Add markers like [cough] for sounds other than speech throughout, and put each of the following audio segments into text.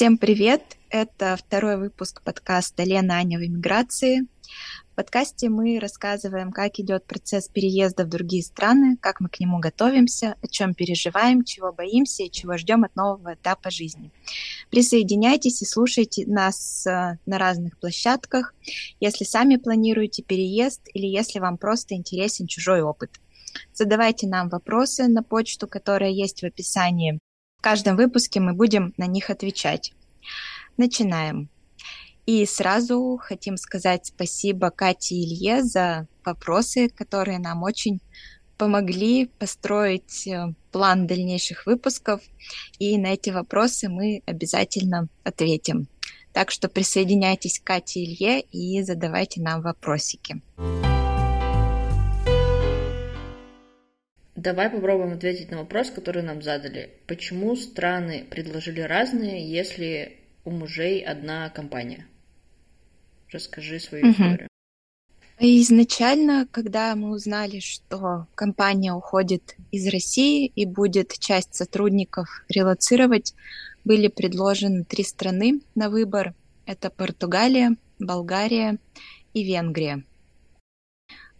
Всем привет! Это второй выпуск подкаста «Лена Аня в эмиграции». В подкасте мы рассказываем, как идет процесс переезда в другие страны, как мы к нему готовимся, о чем переживаем, чего боимся и чего ждем от нового этапа жизни. Присоединяйтесь и слушайте нас э, на разных площадках, если сами планируете переезд или если вам просто интересен чужой опыт. Задавайте нам вопросы на почту, которая есть в описании. В каждом выпуске мы будем на них отвечать. Начинаем. И сразу хотим сказать спасибо Кате и Илье за вопросы, которые нам очень помогли построить э, план дальнейших выпусков. И на эти вопросы мы обязательно ответим. Так что присоединяйтесь к Кате и Илье и задавайте нам вопросики. Давай попробуем ответить на вопрос, который нам задали. Почему страны предложили разные, если у мужей одна компания? Расскажи свою угу. историю. Изначально, когда мы узнали, что компания уходит из России и будет часть сотрудников релацировать, были предложены три страны на выбор. Это Португалия, Болгария и Венгрия.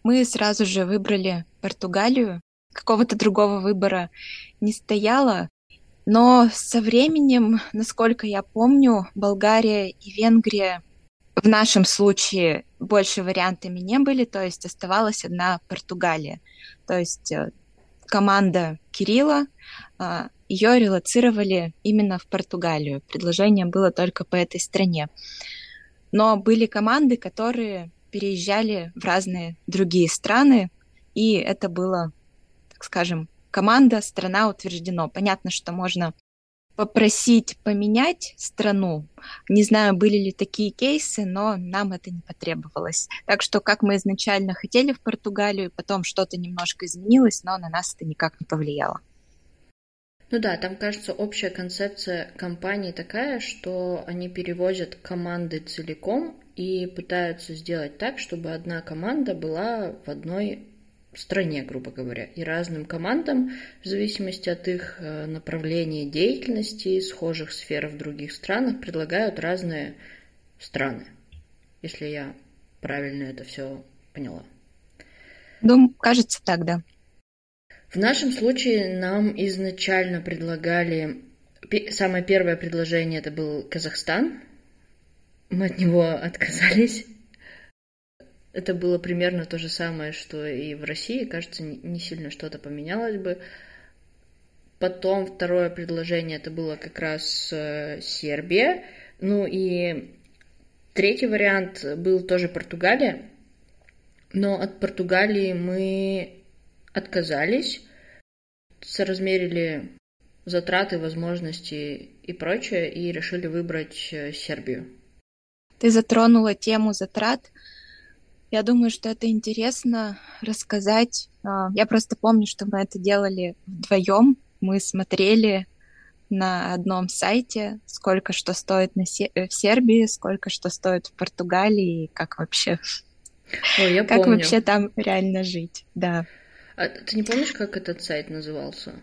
Мы сразу же выбрали Португалию, какого-то другого выбора не стояло. Но со временем, насколько я помню, Болгария и Венгрия в нашем случае больше вариантами не были, то есть оставалась одна Португалия. То есть э, команда Кирилла, а, ее релацировали именно в Португалию. Предложение было только по этой стране. Но были команды, которые переезжали в разные другие страны, и это было скажем, команда, страна утверждено. Понятно, что можно попросить поменять страну. Не знаю, были ли такие кейсы, но нам это не потребовалось. Так что, как мы изначально хотели в Португалию, потом что-то немножко изменилось, но на нас это никак не повлияло. Ну да, там, кажется, общая концепция компании такая, что они перевозят команды целиком и пытаются сделать так, чтобы одна команда была в одной стране, грубо говоря, и разным командам, в зависимости от их э, направления деятельности, схожих сфер в других странах, предлагают разные страны, если я правильно это все поняла. Ну, кажется так, да. В нашем случае нам изначально предлагали... Самое первое предложение это был Казахстан. Мы от него отказались это было примерно то же самое, что и в России. Кажется, не сильно что-то поменялось бы. Потом второе предложение это было как раз э, Сербия. Ну и третий вариант был тоже Португалия. Но от Португалии мы отказались, соразмерили затраты, возможности и прочее, и решили выбрать э, Сербию. Ты затронула тему затрат. Я думаю, что это интересно рассказать. А, я просто помню, что мы это делали вдвоем. Мы смотрели на одном сайте, сколько что стоит на Се- э, в Сербии, сколько что стоит в Португалии, и как вообще, Ой, я как помню. вообще там реально жить, да. А ты не помнишь, как этот сайт назывался?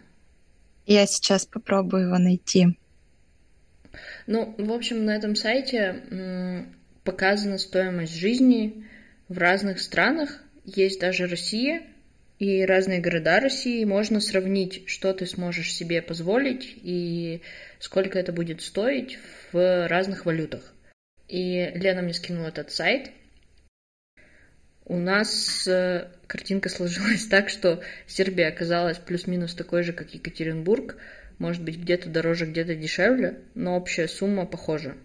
Я сейчас попробую его найти. Ну, в общем, на этом сайте показана стоимость жизни в разных странах, есть даже Россия и разные города России, можно сравнить, что ты сможешь себе позволить и сколько это будет стоить в разных валютах. И Лена мне скинула этот сайт. У нас э, картинка сложилась [laughs] так, что Сербия оказалась плюс-минус такой же, как Екатеринбург. Может быть, где-то дороже, где-то дешевле, но общая сумма похожа.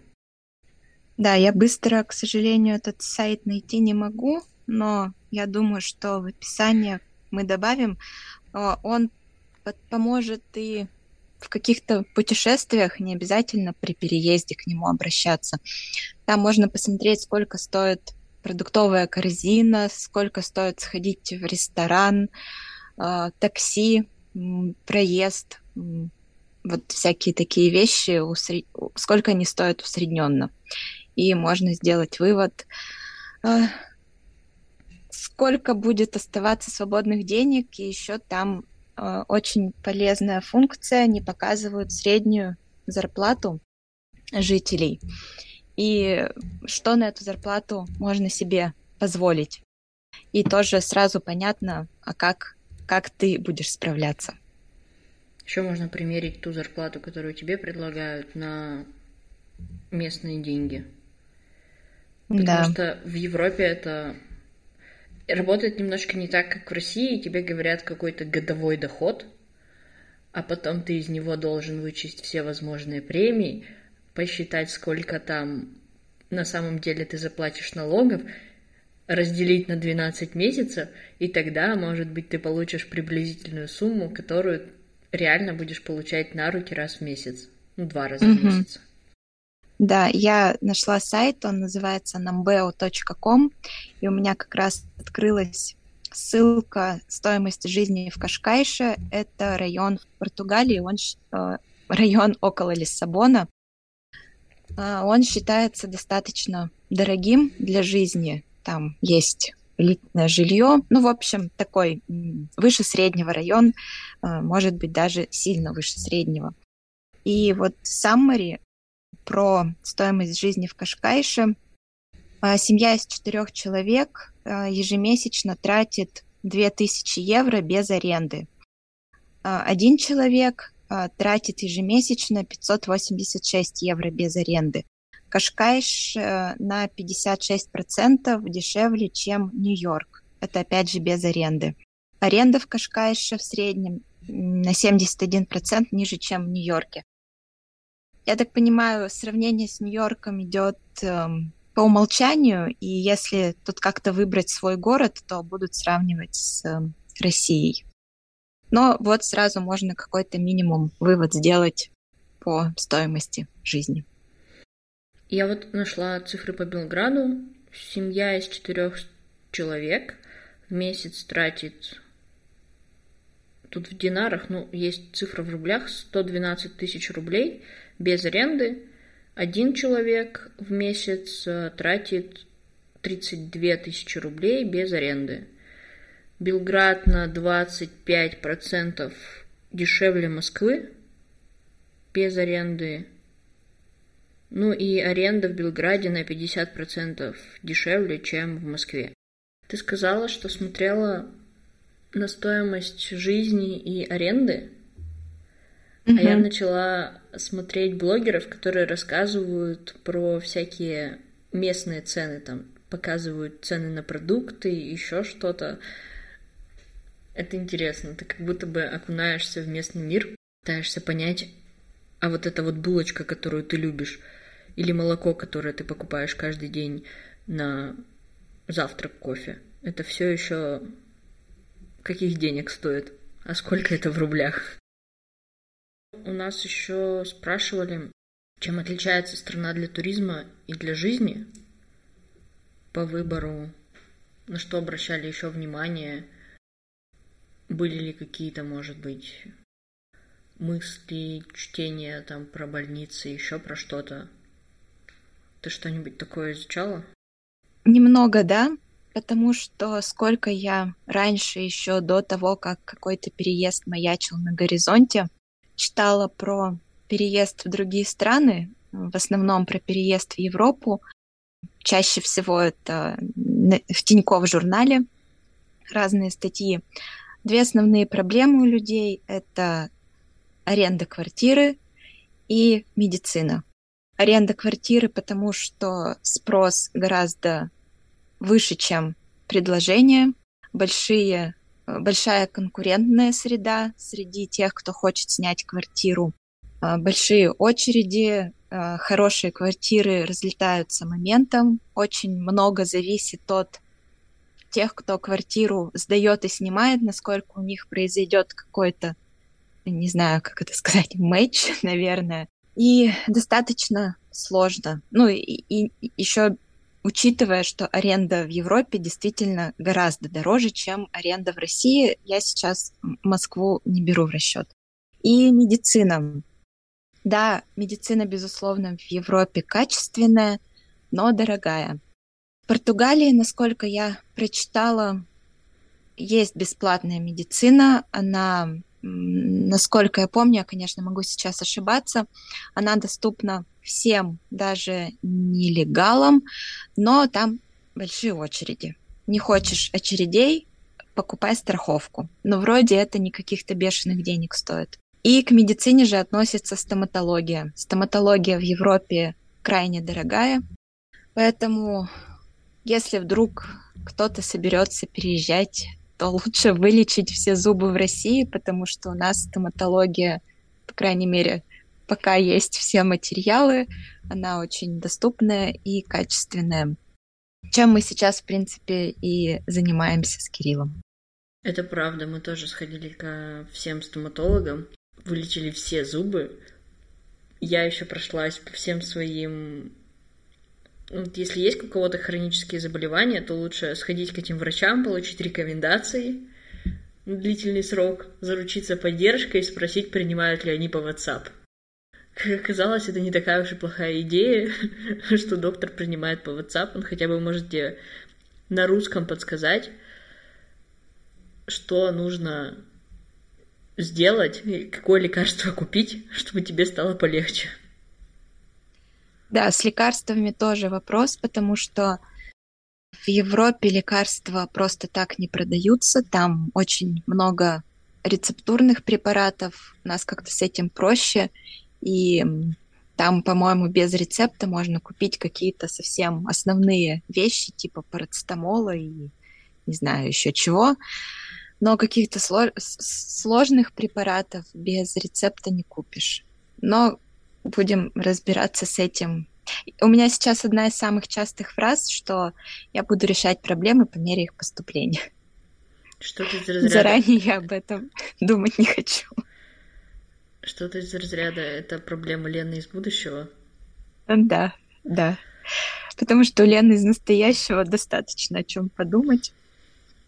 Да, я быстро, к сожалению, этот сайт найти не могу, но я думаю, что в описании мы добавим. А, он поможет и в каких-то путешествиях, не обязательно при переезде к нему обращаться. Там можно посмотреть, сколько стоит продуктовая корзина, сколько стоит сходить в ресторан, а, такси, проезд, вот всякие такие вещи, сколько они стоят усредненно и можно сделать вывод, а, сколько будет оставаться свободных денег, и еще там а, очень полезная функция, они показывают среднюю зарплату жителей. И что на эту зарплату можно себе позволить. И тоже сразу понятно, а как, как ты будешь справляться. Еще можно примерить ту зарплату, которую тебе предлагают на местные деньги. Потому да. что в Европе это работает немножко не так, как в России. Тебе говорят какой-то годовой доход, а потом ты из него должен вычесть все возможные премии, посчитать, сколько там на самом деле ты заплатишь налогов, разделить на 12 месяцев, и тогда, может быть, ты получишь приблизительную сумму, которую реально будешь получать на руки раз в месяц. Ну, два раза mm-hmm. в месяц. Да, я нашла сайт, он называется nambeo.com, и у меня как раз открылась ссылка «Стоимость жизни в Кашкайше». Это район в Португалии, он э, район около Лиссабона. Э, он считается достаточно дорогим для жизни. Там есть элитное жилье. Ну, в общем, такой выше среднего район, э, может быть, даже сильно выше среднего. И вот Саммари про стоимость жизни в Кашкайше. А, семья из четырех человек а, ежемесячно тратит 2000 евро без аренды. А, один человек тратит ежемесячно 586 евро без аренды. Кашкайш э, на 56% дешевле, чем Нью-Йорк. Это опять же без аренды. Аренда в Кашкайше в среднем на 71% ниже, чем в Нью-Йорке. Я так понимаю, сравнение с Нью-Йорком идет эм, по умолчанию, и если тут как-то выбрать свой город, то будут сравнивать с э, Россией. Но вот сразу можно какой-то минимум вывод сделать по стоимости жизни. Я вот нашла цифры по Белграду. Семья из четырех человек в месяц тратит тут в динарах, ну, есть цифра в рублях, 112 тысяч рублей – без аренды один человек в месяц э, тратит 32 тысячи рублей без аренды. Белград на 25% дешевле Москвы без аренды. Ну и аренда в Белграде на 50% дешевле, чем в Москве. Ты сказала, что смотрела на стоимость жизни и аренды? Mm-hmm. А я начала смотреть блогеров, которые рассказывают про всякие местные цены, там показывают цены на продукты, еще что-то. Это интересно. Ты как будто бы окунаешься в местный мир, пытаешься понять, а вот эта вот булочка, которую ты любишь, или молоко, которое ты покупаешь каждый день на завтрак, кофе, это все еще каких денег стоит, а сколько это в рублях? У нас еще спрашивали, чем отличается страна для туризма и для жизни по выбору, на что обращали еще внимание, были ли какие-то, может быть, мысли, чтения там про больницы, еще про что-то. Ты что-нибудь такое изучала? Немного, да, потому что сколько я раньше еще до того, как какой-то переезд маячил на горизонте, читала про переезд в другие страны, в основном про переезд в Европу. Чаще всего это в Тинькофф журнале разные статьи. Две основные проблемы у людей — это аренда квартиры и медицина. Аренда квартиры, потому что спрос гораздо выше, чем предложение. Большие большая конкурентная среда среди тех, кто хочет снять квартиру. А, большие очереди, а, хорошие квартиры разлетаются моментом. Очень много зависит от тех, кто квартиру сдает и снимает, насколько у них произойдет какой-то, не знаю, как это [laughs] сказать, матч, наверное. И достаточно сложно. Ну и, и еще учитывая, что аренда в Европе действительно гораздо дороже, чем аренда в России, я сейчас Москву не беру в расчет. И медицина. Да, медицина, безусловно, в Европе качественная, но дорогая. В Португалии, насколько я прочитала, есть бесплатная медицина. Она, насколько я помню, я, конечно, могу сейчас ошибаться, она доступна всем, даже нелегалам, но там большие очереди. Не хочешь очередей, покупай страховку. Но вроде это не каких-то бешеных денег стоит. И к медицине же относится стоматология. Стоматология в Европе крайне дорогая, поэтому если вдруг кто-то соберется переезжать, то лучше вылечить все зубы в России, потому что у нас стоматология, по крайней мере, пока есть все материалы, она очень доступная и качественная. Чем мы сейчас, в принципе, и занимаемся с Кириллом. Это правда, мы тоже сходили ко всем стоматологам, вылечили все зубы. Я еще прошлась по всем своим... Ну, если есть у кого-то хронические заболевания, то лучше сходить к этим врачам, получить рекомендации на длительный срок, заручиться поддержкой и спросить, принимают ли они по WhatsApp. Как оказалось, это не такая уж и плохая идея, [laughs] что доктор принимает по WhatsApp, он хотя бы может тебе на русском подсказать, что нужно сделать, какое лекарство купить, чтобы тебе стало полегче. Да, с лекарствами тоже вопрос, потому что в Европе лекарства просто так не продаются, там очень много рецептурных препаратов, у нас как-то с этим проще, и там, по-моему, без рецепта можно купить какие-то совсем основные вещи, типа парацетамола и не знаю еще чего но каких-то сложных препаратов без рецепта не купишь. Но будем разбираться с этим. У меня сейчас одна из самых частых фраз, что я буду решать проблемы по мере их поступления. Из разряда... Заранее я об этом думать не хочу. Что-то из разряда это проблема Лены из будущего? Да, да. Потому что у Лены из настоящего достаточно о чем подумать.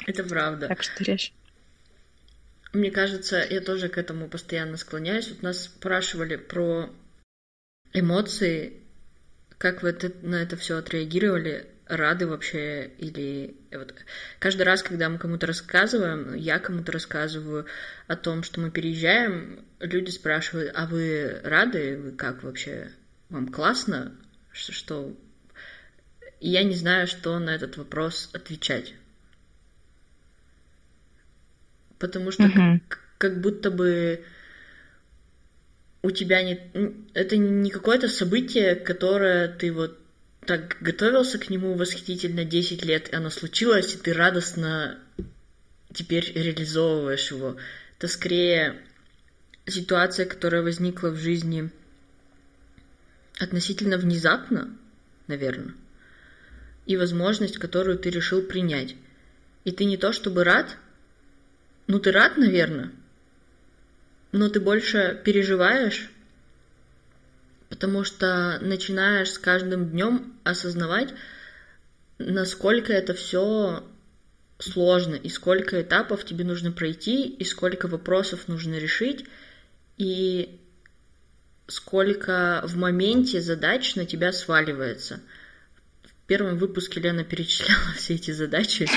Это правда. Так что режь. Мне кажется, я тоже к этому постоянно склоняюсь. Вот нас спрашивали про эмоции, как вы это, на это все отреагировали, рады вообще или вот каждый раз, когда мы кому-то рассказываем, я кому-то рассказываю о том, что мы переезжаем, люди спрашивают, а вы рады, вы как вообще, вам классно, что, что... я не знаю, что на этот вопрос отвечать. Потому что mm-hmm. как, как будто бы у тебя не... Это не какое-то событие, которое ты вот так готовился к нему восхитительно 10 лет, и оно случилось, и ты радостно теперь реализовываешь его. Это скорее ситуация, которая возникла в жизни относительно внезапно, наверное, и возможность, которую ты решил принять. И ты не то чтобы рад, ну, ты рад, наверное, но ты больше переживаешь, потому что начинаешь с каждым днем осознавать, насколько это все сложно, и сколько этапов тебе нужно пройти, и сколько вопросов нужно решить, и сколько в моменте задач на тебя сваливается. В первом выпуске Лена перечисляла все эти задачи.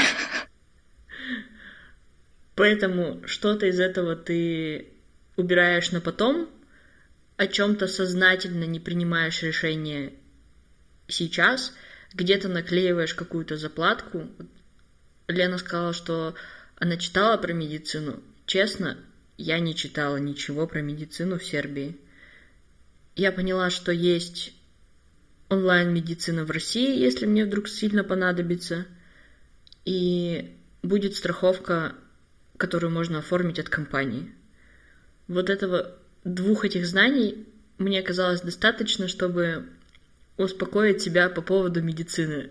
Поэтому что-то из этого ты убираешь на потом, о чем-то сознательно не принимаешь решение сейчас, где-то наклеиваешь какую-то заплатку. Лена сказала, что она читала про медицину. Честно, я не читала ничего про медицину в Сербии. Я поняла, что есть онлайн-медицина в России, если мне вдруг сильно понадобится. И будет страховка которую можно оформить от компании. Вот этого двух этих знаний мне казалось достаточно, чтобы успокоить себя по поводу медицины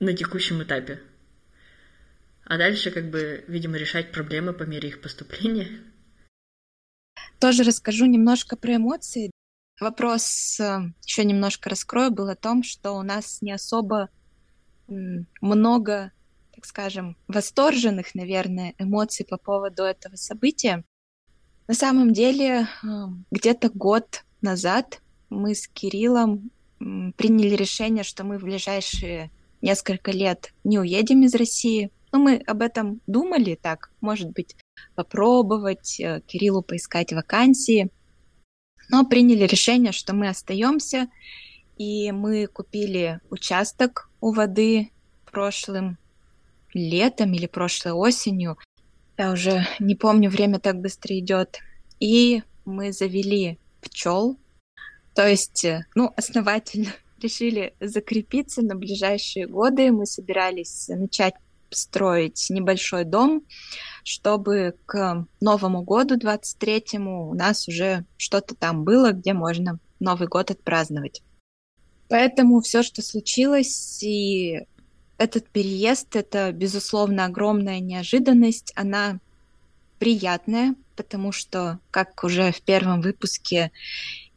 на текущем этапе. А дальше, как бы, видимо, решать проблемы по мере их поступления. Тоже расскажу немножко про эмоции. Вопрос э, еще немножко раскрою был о том, что у нас не особо много так скажем, восторженных, наверное, эмоций по поводу этого события. На самом деле, где-то год назад мы с Кириллом приняли решение, что мы в ближайшие несколько лет не уедем из России. Но мы об этом думали так, может быть, попробовать э, Кириллу поискать вакансии. Но приняли решение, что мы остаемся, и мы купили участок у воды прошлым летом или прошлой осенью. Я уже не помню, время так быстро идет. И мы завели пчел, то есть, э, ну, основательно [laughs] решили закрепиться на ближайшие годы. Мы собирались начать строить небольшой дом, чтобы к Новому году 23-му у нас уже что-то там было, где можно Новый год отпраздновать. Поэтому все, что случилось, и этот переезд, это, безусловно, огромная неожиданность. Она приятная, потому что, как уже в первом выпуске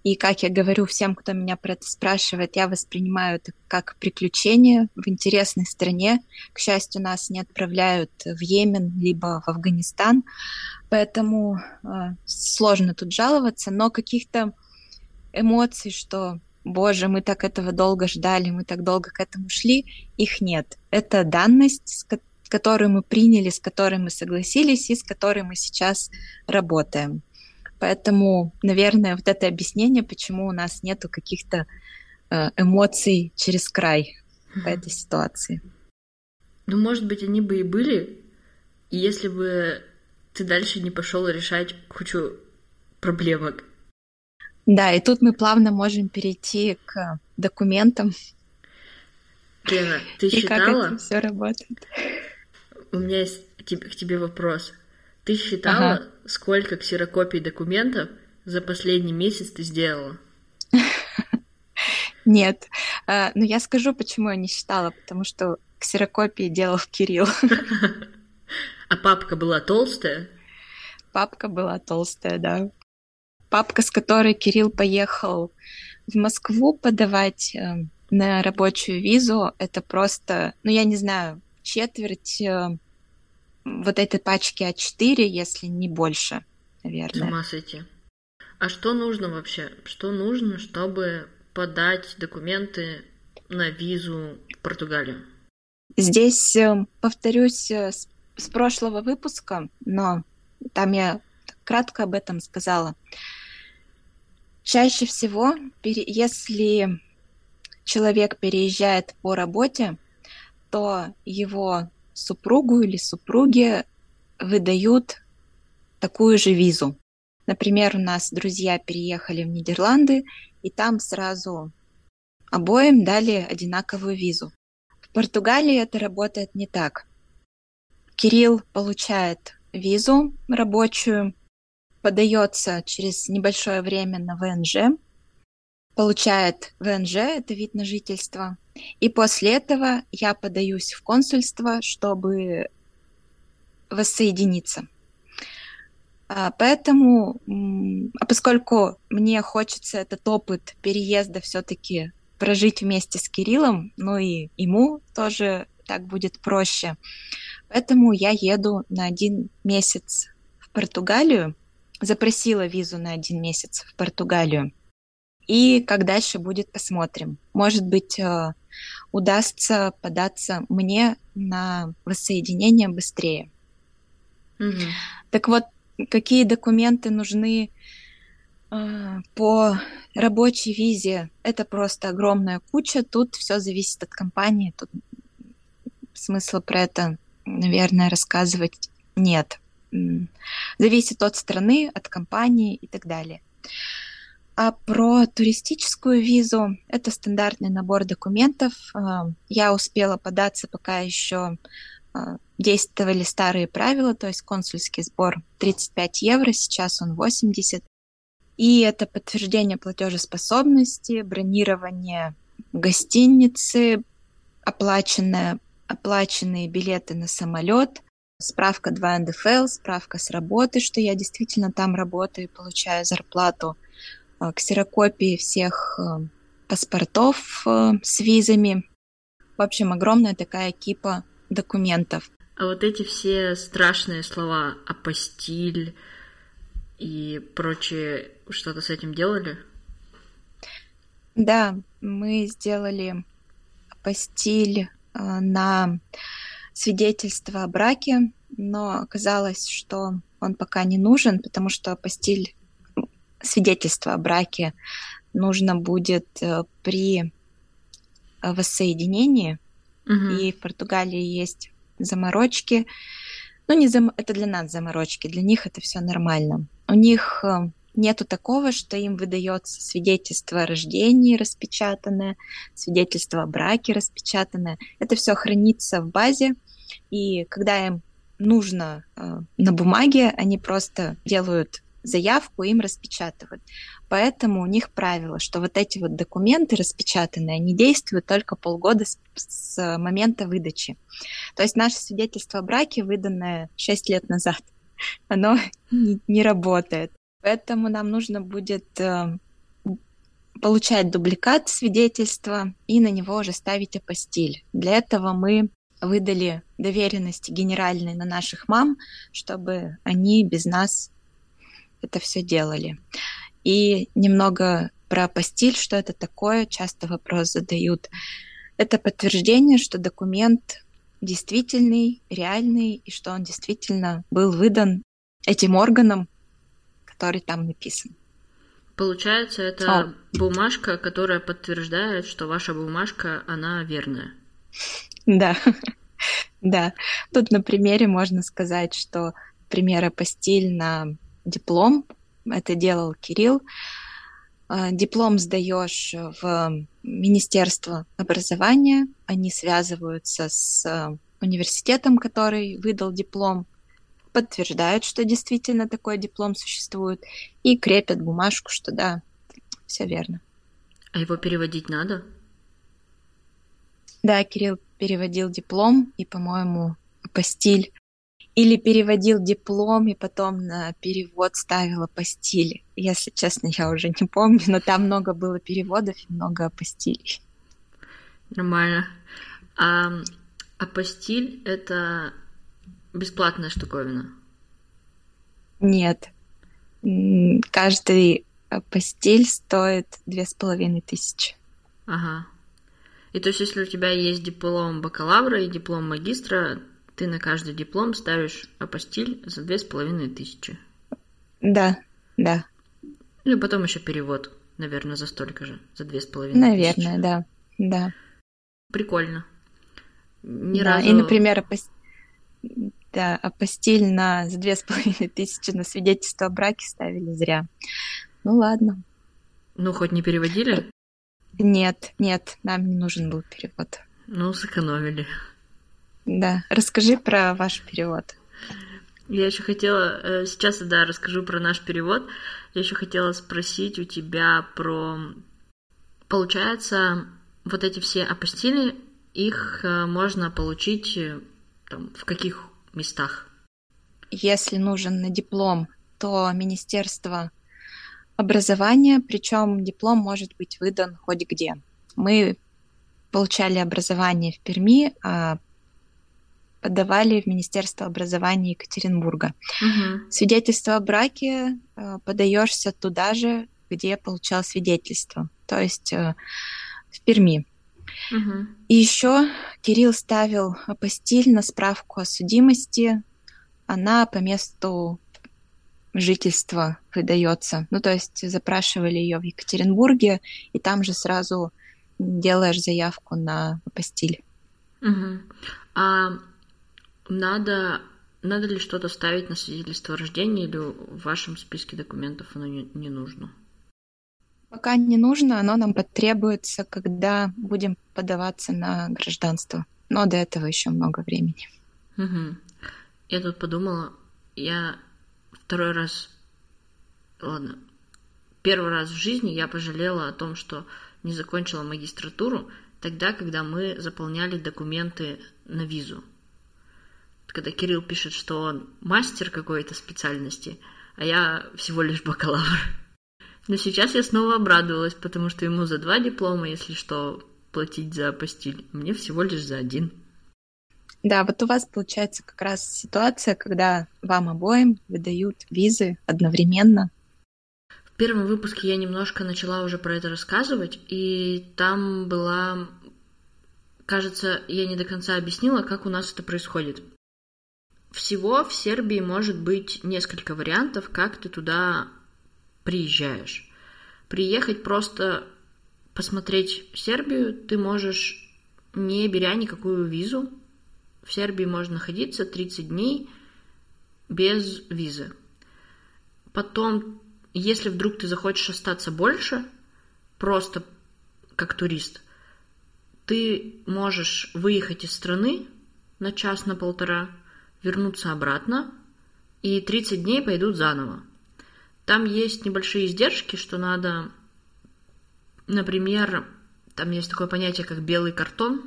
и как я говорю всем, кто меня про это спрашивает, я воспринимаю это как приключение в интересной стране. К счастью, нас не отправляют в Йемен либо в Афганистан, поэтому э, сложно тут жаловаться, но каких-то эмоций, что боже, мы так этого долго ждали, мы так долго к этому шли, их нет. Это данность, которую мы приняли, с которой мы согласились и с которой мы сейчас работаем. Поэтому, наверное, вот это объяснение, почему у нас нету каких-то э, эмоций через край в этой ситуации. Ну, может быть, они бы и были, если бы ты дальше не пошел решать кучу проблемок. Да, и тут мы плавно можем перейти к документам. Лена, ты и считала? Как это все работает? У меня есть к тебе вопрос. Ты считала, ага. сколько ксерокопий документов за последний месяц ты сделала? [laughs] Нет. А, но я скажу, почему я не считала, потому что ксерокопии делал Кирилл. [laughs] А папка была толстая? Папка была толстая, да. Папка, с которой Кирилл поехал в Москву подавать э, на рабочую визу, это просто, ну я не знаю, четверть э, вот этой пачки А4, если не больше, наверное. С ума сойти. А что нужно вообще? Что нужно, чтобы подать документы на визу в Португалию? Здесь, э, повторюсь, с прошлого выпуска, но там я кратко об этом сказала. Чаще всего, если человек переезжает по работе, то его супругу или супруге выдают такую же визу. Например, у нас друзья переехали в Нидерланды, и там сразу обоим дали одинаковую визу. В Португалии это работает не так. Кирилл получает визу рабочую, подается через небольшое время на ВНЖ, получает ВНЖ, это вид на жительство, и после этого я подаюсь в консульство, чтобы воссоединиться. А, поэтому, а поскольку мне хочется этот опыт переезда все-таки прожить вместе с Кириллом, ну и ему тоже так будет проще, поэтому я еду на один месяц в Португалию, запросила визу на один месяц в Португалию. И как дальше будет, посмотрим. Может быть, э, удастся податься мне на воссоединение быстрее. Угу. Так вот, какие документы нужны э, по рабочей визе? Это просто огромная куча. Тут все зависит от компании. Тут смысла про это, наверное, рассказывать нет. Зависит от страны, от компании и так далее. А про туристическую визу это стандартный набор документов. А, я успела податься, пока еще а, действовали старые правила, то есть консульский сбор 35 евро, сейчас он 80. И это подтверждение платежеспособности, бронирование гостиницы, оплаченное, оплаченные билеты на самолет, справка 2 НДФЛ, справка с работы, что я действительно там работаю и получаю зарплату – Э, ксерокопии всех э, паспортов э, с визами. В общем, огромная такая кипа документов. А вот эти все страшные слова апостиль и прочее, что-то с этим делали? Да, мы сделали апостиль на свидетельство о браке, но оказалось, что он пока не нужен, потому что апостиль свидетельство о браке нужно будет э, при воссоединении. Угу. И в Португалии есть заморочки. Ну, не зам... это для нас заморочки, для них это все нормально. У них э, нету такого, что им выдается свидетельство о рождении распечатанное, свидетельство о браке распечатанное. Это все хранится в базе, и когда им нужно э, на бумаге, они просто делают заявку, им распечатывают. Поэтому у них правило, что вот эти вот документы распечатанные, они действуют только полгода с, с момента выдачи. То есть наше свидетельство о браке, выданное 6 лет назад, [laughs] оно не, не работает. Поэтому нам нужно будет э, получать дубликат свидетельства и на него уже ставить апостиль. Для этого мы выдали доверенности генеральные на наших мам, чтобы они без нас это все делали. И немного про апостиль, что это такое, часто вопрос задают. Это подтверждение, что документ действительный, реальный, и что он действительно был выдан этим органом, который там написан. Получается, это О. бумажка, которая подтверждает, что ваша бумажка, она верная. Да, [laughs] да. Тут на примере можно сказать, что пример апостиль на диплом, это делал Кирилл. А, диплом сдаешь в Министерство образования, они связываются с университетом, который выдал диплом, подтверждают, что действительно такой диплом существует, и крепят бумажку, что да, все верно. А его переводить надо? Да, Кирилл переводил диплом и, по-моему, постиль или переводил диплом и потом на перевод ставила постили. Если честно, я уже не помню, но там много было переводов и много апостилей. Нормально. А апостиль — это бесплатная штуковина? Нет. Каждый апостиль стоит две с половиной тысячи. Ага. И то есть, если у тебя есть диплом бакалавра и диплом магистра, ты на каждый диплом ставишь апостиль за две с половиной тысячи. Да, да. Ну и потом еще перевод, наверное, за столько же, за две с половиной тысячи. Наверное, да, да. Прикольно. Ни да, разу... и, например, апостиль, да, апостиль на за две с половиной тысячи на свидетельство о браке ставили зря. Ну ладно. Ну, хоть не переводили? Нет, нет, нам не нужен был перевод. Ну, сэкономили. Да, расскажи про ваш перевод. Я еще хотела, э, сейчас, да, расскажу про наш перевод. Я еще хотела спросить у тебя про... Получается, вот эти все апостили, их э, можно получить э, там, в каких местах? Если нужен на диплом, то Министерство образования, причем диплом может быть выдан хоть где. Мы получали образование в Перми, а подавали в Министерство образования Екатеринбурга. Угу. Свидетельство о браке э, подаешься туда же, где получал свидетельство, то есть э, в Перми. Угу. И еще Кирилл ставил апостиль на справку о судимости. Она по месту жительства выдается. Ну, то есть запрашивали ее в Екатеринбурге, и там же сразу делаешь заявку на апостиль. Угу. А надо, надо ли что-то ставить на свидетельство о рождении или в вашем списке документов оно не, не нужно? Пока не нужно, оно нам потребуется, когда будем подаваться на гражданство. Но до этого еще много времени. Угу. Я тут подумала, я второй раз, ладно, первый раз в жизни я пожалела о том, что не закончила магистратуру тогда, когда мы заполняли документы на визу когда Кирилл пишет, что он мастер какой-то специальности, а я всего лишь бакалавр. Но сейчас я снова обрадовалась, потому что ему за два диплома, если что, платить за апостиль, мне всего лишь за один. Да, вот у вас получается как раз ситуация, когда вам обоим выдают визы одновременно. В первом выпуске я немножко начала уже про это рассказывать, и там была... Кажется, я не до конца объяснила, как у нас это происходит. Всего в Сербии может быть несколько вариантов, как ты туда приезжаешь. Приехать просто посмотреть Сербию ты можешь, не беря никакую визу. В Сербии можно находиться 30 дней без визы. Потом, если вдруг ты захочешь остаться больше, просто как турист, ты можешь выехать из страны на час, на полтора, вернуться обратно, и 30 дней пойдут заново. Там есть небольшие издержки, что надо, например, там есть такое понятие, как белый картон.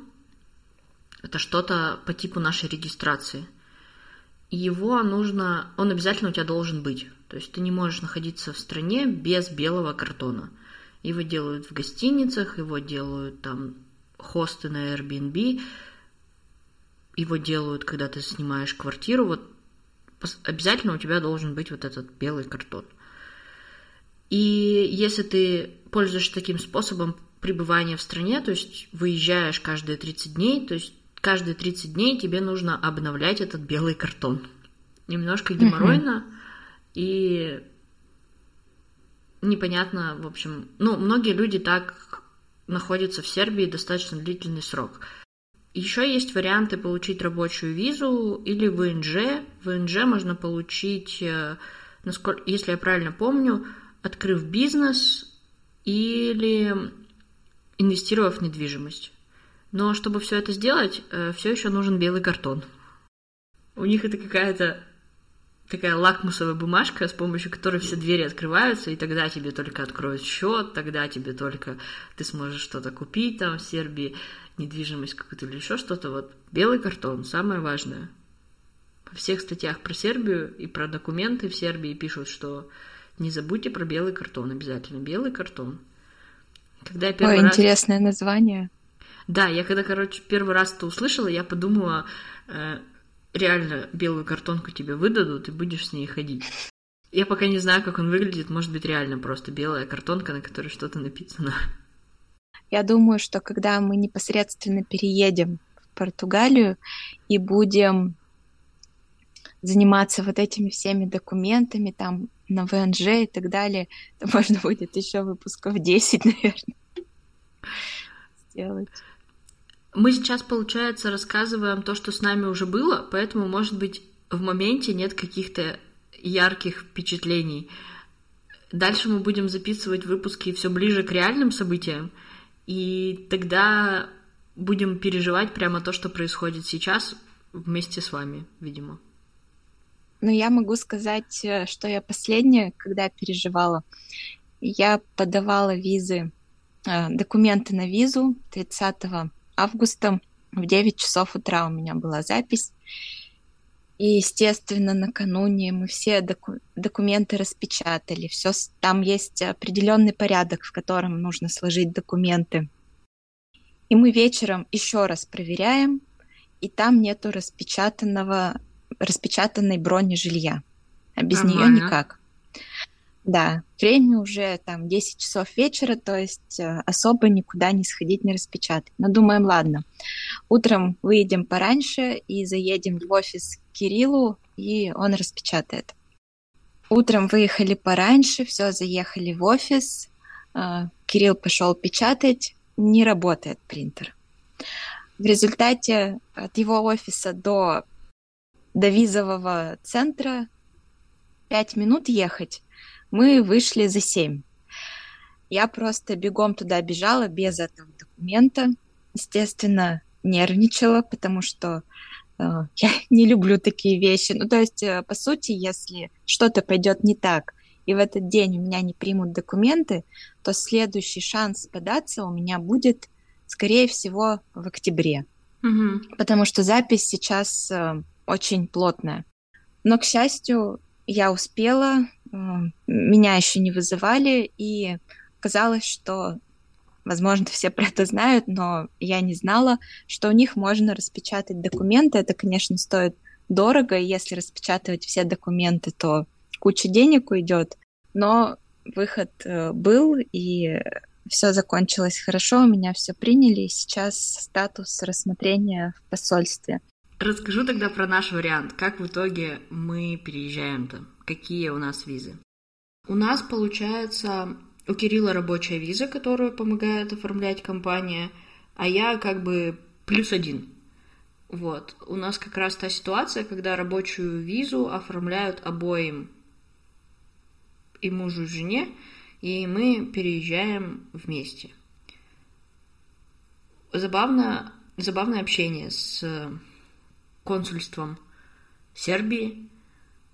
Это что-то по типу нашей регистрации. Его нужно, он обязательно у тебя должен быть. То есть ты не можешь находиться в стране без белого картона. Его делают в гостиницах, его делают там хосты на Airbnb, его делают, когда ты снимаешь квартиру. Вот обязательно у тебя должен быть вот этот белый картон. И если ты пользуешься таким способом пребывания в стране, то есть выезжаешь каждые 30 дней, то есть каждые 30 дней тебе нужно обновлять этот белый картон. Немножко геморройно и непонятно, в общем, ну, многие люди так находятся в Сербии достаточно длительный срок. Еще есть варианты получить рабочую визу или ВНЖ. ВНЖ можно получить, э, насколько, если я правильно помню, открыв бизнес или инвестировав в недвижимость. Но чтобы все это сделать, э, все еще нужен белый картон. У них это какая-то такая лакмусовая бумажка, с помощью которой все двери открываются, и тогда тебе только откроют счет, тогда тебе только ты сможешь что-то купить там в Сербии, недвижимость какую-то или еще что-то. Вот белый картон, самое важное. Во всех статьях про Сербию и про документы в Сербии пишут, что не забудьте про белый картон обязательно. Белый картон. Когда я первый Ой, раз... интересное название. Да, я когда, короче, первый раз это услышала, я подумала, э, реально белую картонку тебе выдадут, и будешь с ней ходить. Я пока не знаю, как он выглядит, может быть, реально просто белая картонка, на которой что-то написано. Я думаю, что когда мы непосредственно переедем в Португалию и будем заниматься вот этими всеми документами, там, на ВНЖ и так далее, [laughs] то можно будет еще выпусков 10, [laughs] наверное, сделать. Мы сейчас, получается, рассказываем то, что с нами уже было, поэтому, может быть, в моменте нет каких-то ярких впечатлений. Дальше мы будем записывать выпуски все ближе к реальным событиям, и тогда будем переживать прямо то, что происходит сейчас вместе с вами, видимо. Но я могу сказать, э, что я последняя, когда переживала. Я подавала визы, э, документы на визу 30 августа в 9 часов утра у меня была запись. И, естественно, накануне мы все доку- документы распечатали. Все, там есть определенный порядок, в котором нужно сложить документы. И мы вечером еще раз проверяем, и там нету распечатанного распечатанной брони жилья. А без нее никак. Да, время уже там 10 часов вечера, то есть э, особо никуда не сходить, не распечатать. Но думаем, ладно, утром выйдем пораньше и заедем в офис к Кириллу, и он распечатает. Утром выехали пораньше, все, заехали в офис, э, Кирилл пошел печатать, не работает принтер. В результате от его офиса до до визового центра пять минут ехать. Мы вышли за семь. Я просто бегом туда бежала без этого документа. Естественно, нервничала, потому что э, [laughs] я не люблю такие вещи. Ну, то есть, э, по сути, если что-то пойдет не так, и в этот день у меня не примут документы, то следующий шанс податься у меня будет, скорее всего, в октябре. Угу. Потому что запись сейчас э, очень плотная. Но, к счастью, я успела, э, меня еще не вызывали, и казалось, что, возможно, все про это знают, но я не знала, что у них можно распечатать документы. Это, конечно, стоит дорого, и если распечатывать все документы, то куча денег уйдет. Но выход э, был, и все закончилось хорошо, меня все приняли, и сейчас статус рассмотрения в посольстве. Расскажу тогда про наш вариант. Как в итоге мы переезжаем-то? Какие у нас визы? У нас получается у Кирилла рабочая виза, которую помогает оформлять компания, а я как бы плюс один. Вот. У нас как раз та ситуация, когда рабочую визу оформляют обоим и мужу, и жене, и мы переезжаем вместе. Забавно, забавное общение с консульством Сербии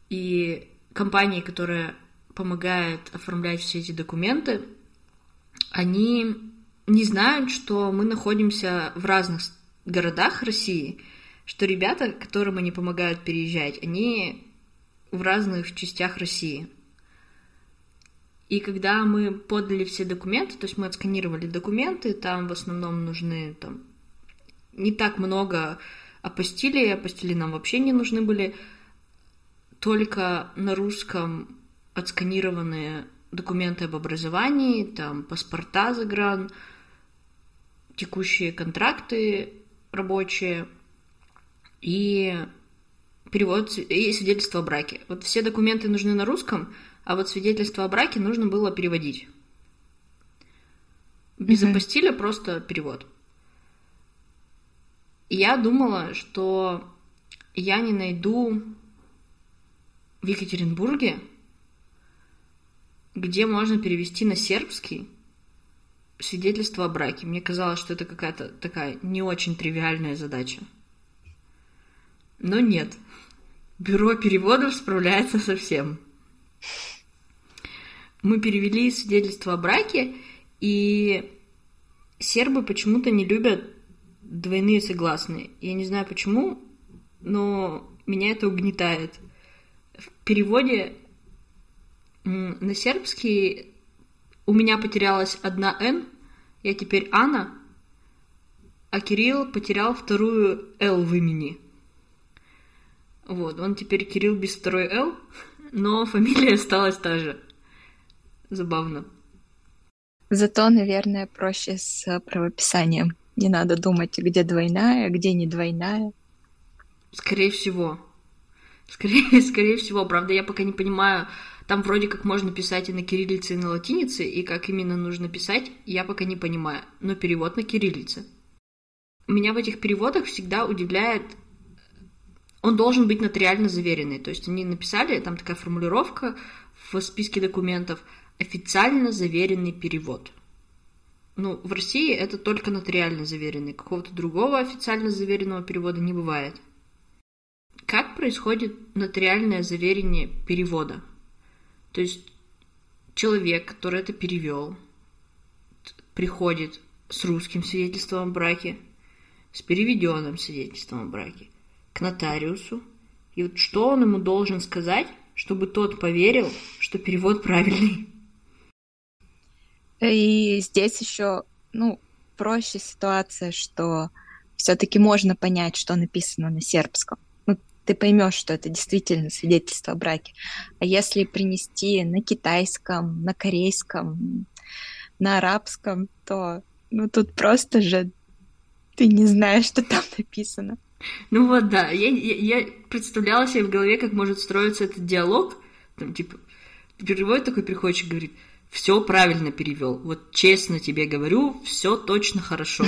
и компанией, которая помогает оформлять все эти документы, они не знают, что мы находимся в разных городах России, что ребята, которым они помогают переезжать, они в разных частях России. И когда мы подали все документы, то есть мы отсканировали документы, там в основном нужны там не так много апостилей, апостили нам вообще не нужны были, только на русском отсканированные документы об образовании, там паспорта загран, текущие контракты рабочие и перевод и свидетельство о браке. Вот все документы нужны на русском, а вот свидетельство о браке нужно было переводить. Без mm-hmm. апостиля просто перевод. Я думала, что я не найду в Екатеринбурге где можно перевести на сербский свидетельство о браке. Мне казалось, что это какая-то такая не очень тривиальная задача. Но нет. Бюро переводов справляется со всем. Мы перевели свидетельство о браке, и сербы почему-то не любят двойные согласные. Я не знаю почему, но меня это угнетает. В переводе на сербский у меня потерялась одна «Н», я теперь Анна, а Кирилл потерял вторую «Л» в имени. Вот, он теперь Кирилл без второй «Л», но фамилия осталась та же. Забавно. Зато, наверное, проще с правописанием. Не надо думать, где двойная, где не двойная. Скорее всего. Скорее, [laughs] скорее всего. Правда, я пока не понимаю, там вроде как можно писать и на кириллице, и на латинице, и как именно нужно писать, я пока не понимаю. Но перевод на кириллице. Меня в этих переводах всегда удивляет он должен быть нотариально заверенный. То есть они написали, там такая формулировка в списке документов, официально заверенный перевод. Ну, в России это только нотариально заверенный. Какого-то другого официально заверенного перевода не бывает. Как происходит нотариальное заверение перевода? То есть человек, который это перевел, приходит с русским свидетельством о браке, с переведенным свидетельством о браке к нотариусу. И вот что он ему должен сказать, чтобы тот поверил, что перевод правильный? И здесь еще, ну, проще ситуация, что все-таки можно понять, что написано на сербском ты поймешь, что это действительно свидетельство о браке. А если принести на китайском, на корейском, на арабском, то ну тут просто же ты не знаешь, что там [laughs] написано. Ну вот, да. Я, я, я представляла себе в голове, как может строиться этот диалог. Там, типа, переводит такой приходит и говорит, все правильно перевел. Вот честно тебе говорю, все точно хорошо.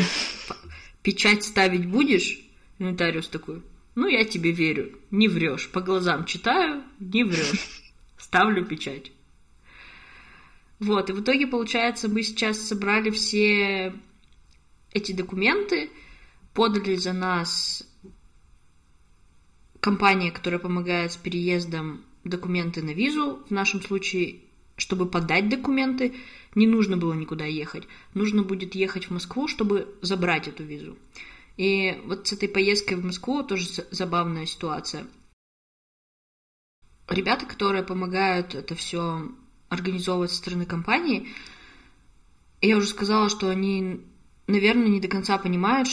Печать ставить будешь? Нотариус такой, ну, я тебе верю. Не врешь. По глазам читаю, не врешь. Ставлю печать. Вот, и в итоге, получается, мы сейчас собрали все эти документы, подали за нас компания, которая помогает с переездом документы на визу. В нашем случае, чтобы подать документы, не нужно было никуда ехать. Нужно будет ехать в Москву, чтобы забрать эту визу. И вот с этой поездкой в Москву тоже забавная ситуация. Ребята, которые помогают это все организовывать со стороны компании, я уже сказала, что они, наверное, не до конца понимают,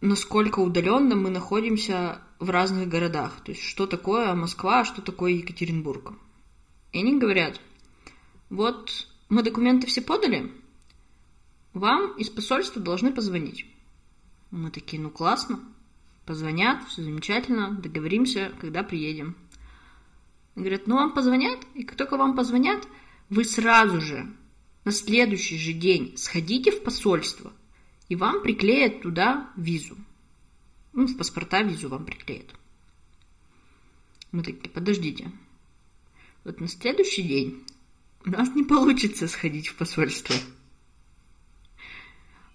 насколько удаленно мы находимся в разных городах. То есть, что такое Москва, а что такое Екатеринбург. И они говорят, вот мы документы все подали, вам из посольства должны позвонить. Мы такие, ну классно, позвонят, все замечательно, договоримся, когда приедем. Говорят, ну вам позвонят, и как только вам позвонят, вы сразу же на следующий же день сходите в посольство, и вам приклеят туда визу. Ну, в паспорта визу вам приклеят. Мы такие, подождите. Вот на следующий день у нас не получится сходить в посольство.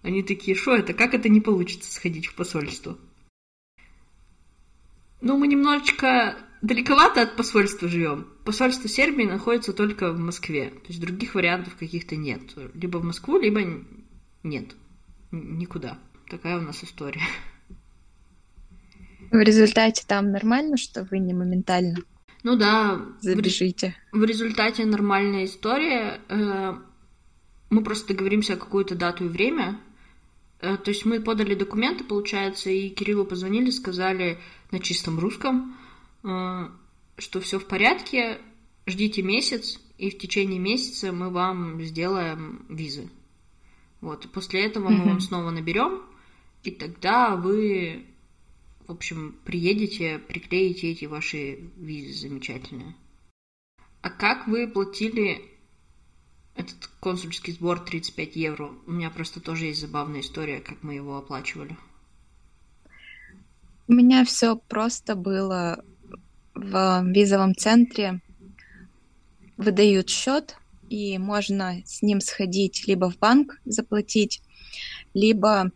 Они такие, что это, как это не получится сходить в посольство? Ну, мы немножечко далековато от посольства живем. Посольство Сербии находится только в Москве. То есть других вариантов каких-то нет. Либо в Москву, либо нет. Никуда. Такая у нас история. В результате там нормально, что вы не моментально ну да. Забежите. В, в результате нормальная история. Э, мы просто договоримся о какую-то дату и время. Э, то есть мы подали документы, получается, и Кириллу позвонили, сказали на чистом русском, э, что все в порядке, ждите месяц, и в течение месяца мы вам сделаем визы. Вот, после этого мы вам снова наберем, и тогда вы, в общем, приедете, приклеите эти ваши визы замечательные. А как вы платили этот консульский сбор 35 евро? У меня просто тоже есть забавная история, как мы его оплачивали. У меня все просто было в визовом центре. Выдают счет, и можно с ним сходить либо в банк заплатить, либо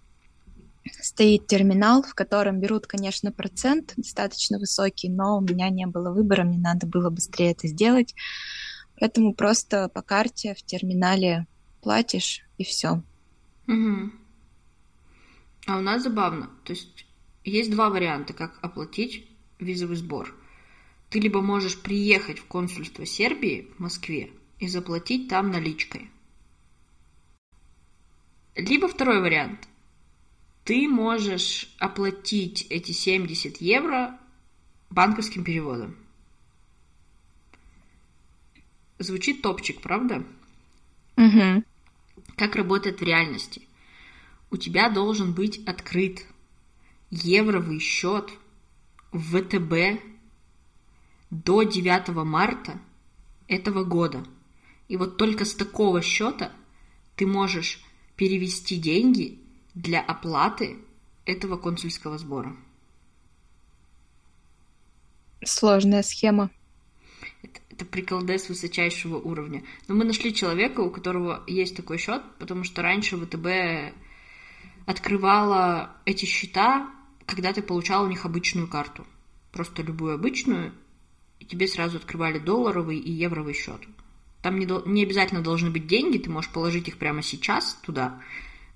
стоит терминал, в котором берут, конечно, процент достаточно высокий, но у меня не было выбора, мне надо было быстрее это сделать. Поэтому просто по карте в терминале платишь и все. Угу. А у нас забавно. То есть есть два варианта, как оплатить визовый сбор. Ты либо можешь приехать в консульство Сербии в Москве и заплатить там наличкой. Либо второй вариант. Ты можешь оплатить эти 70 евро банковским переводом. Звучит топчик, правда? Угу. Как работает в реальности? У тебя должен быть открыт евровый счет в ВТБ до 9 марта этого года. И вот только с такого счета ты можешь перевести деньги для оплаты этого консульского сбора. Сложная схема. Это, это приколдес высочайшего уровня. Но мы нашли человека, у которого есть такой счет, потому что раньше ВТБ открывала эти счета, когда ты получал у них обычную карту. Просто любую обычную, и тебе сразу открывали долларовый и евровый счет. Там не, не обязательно должны быть деньги, ты можешь положить их прямо сейчас туда.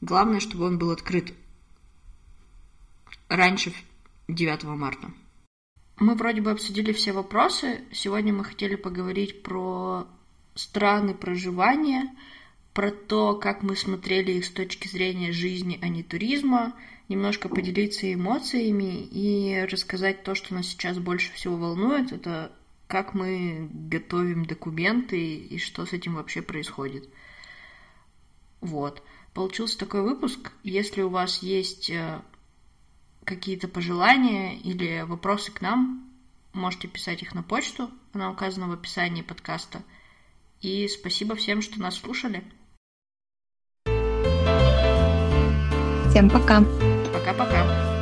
Главное, чтобы он был открыт раньше 9 марта. Мы вроде бы обсудили все вопросы. Сегодня мы хотели поговорить про страны проживания, про то, как мы смотрели их с точки зрения жизни, а не туризма, немножко поделиться эмоциями и рассказать то, что нас сейчас больше всего волнует. Это как мы готовим документы и что с этим вообще происходит. Вот. Получился такой выпуск. Если у вас есть э, какие-то пожелания или вопросы к нам, можете писать их на почту. Она указана в описании подкаста. И спасибо всем, что нас слушали. Всем пока. Пока-пока.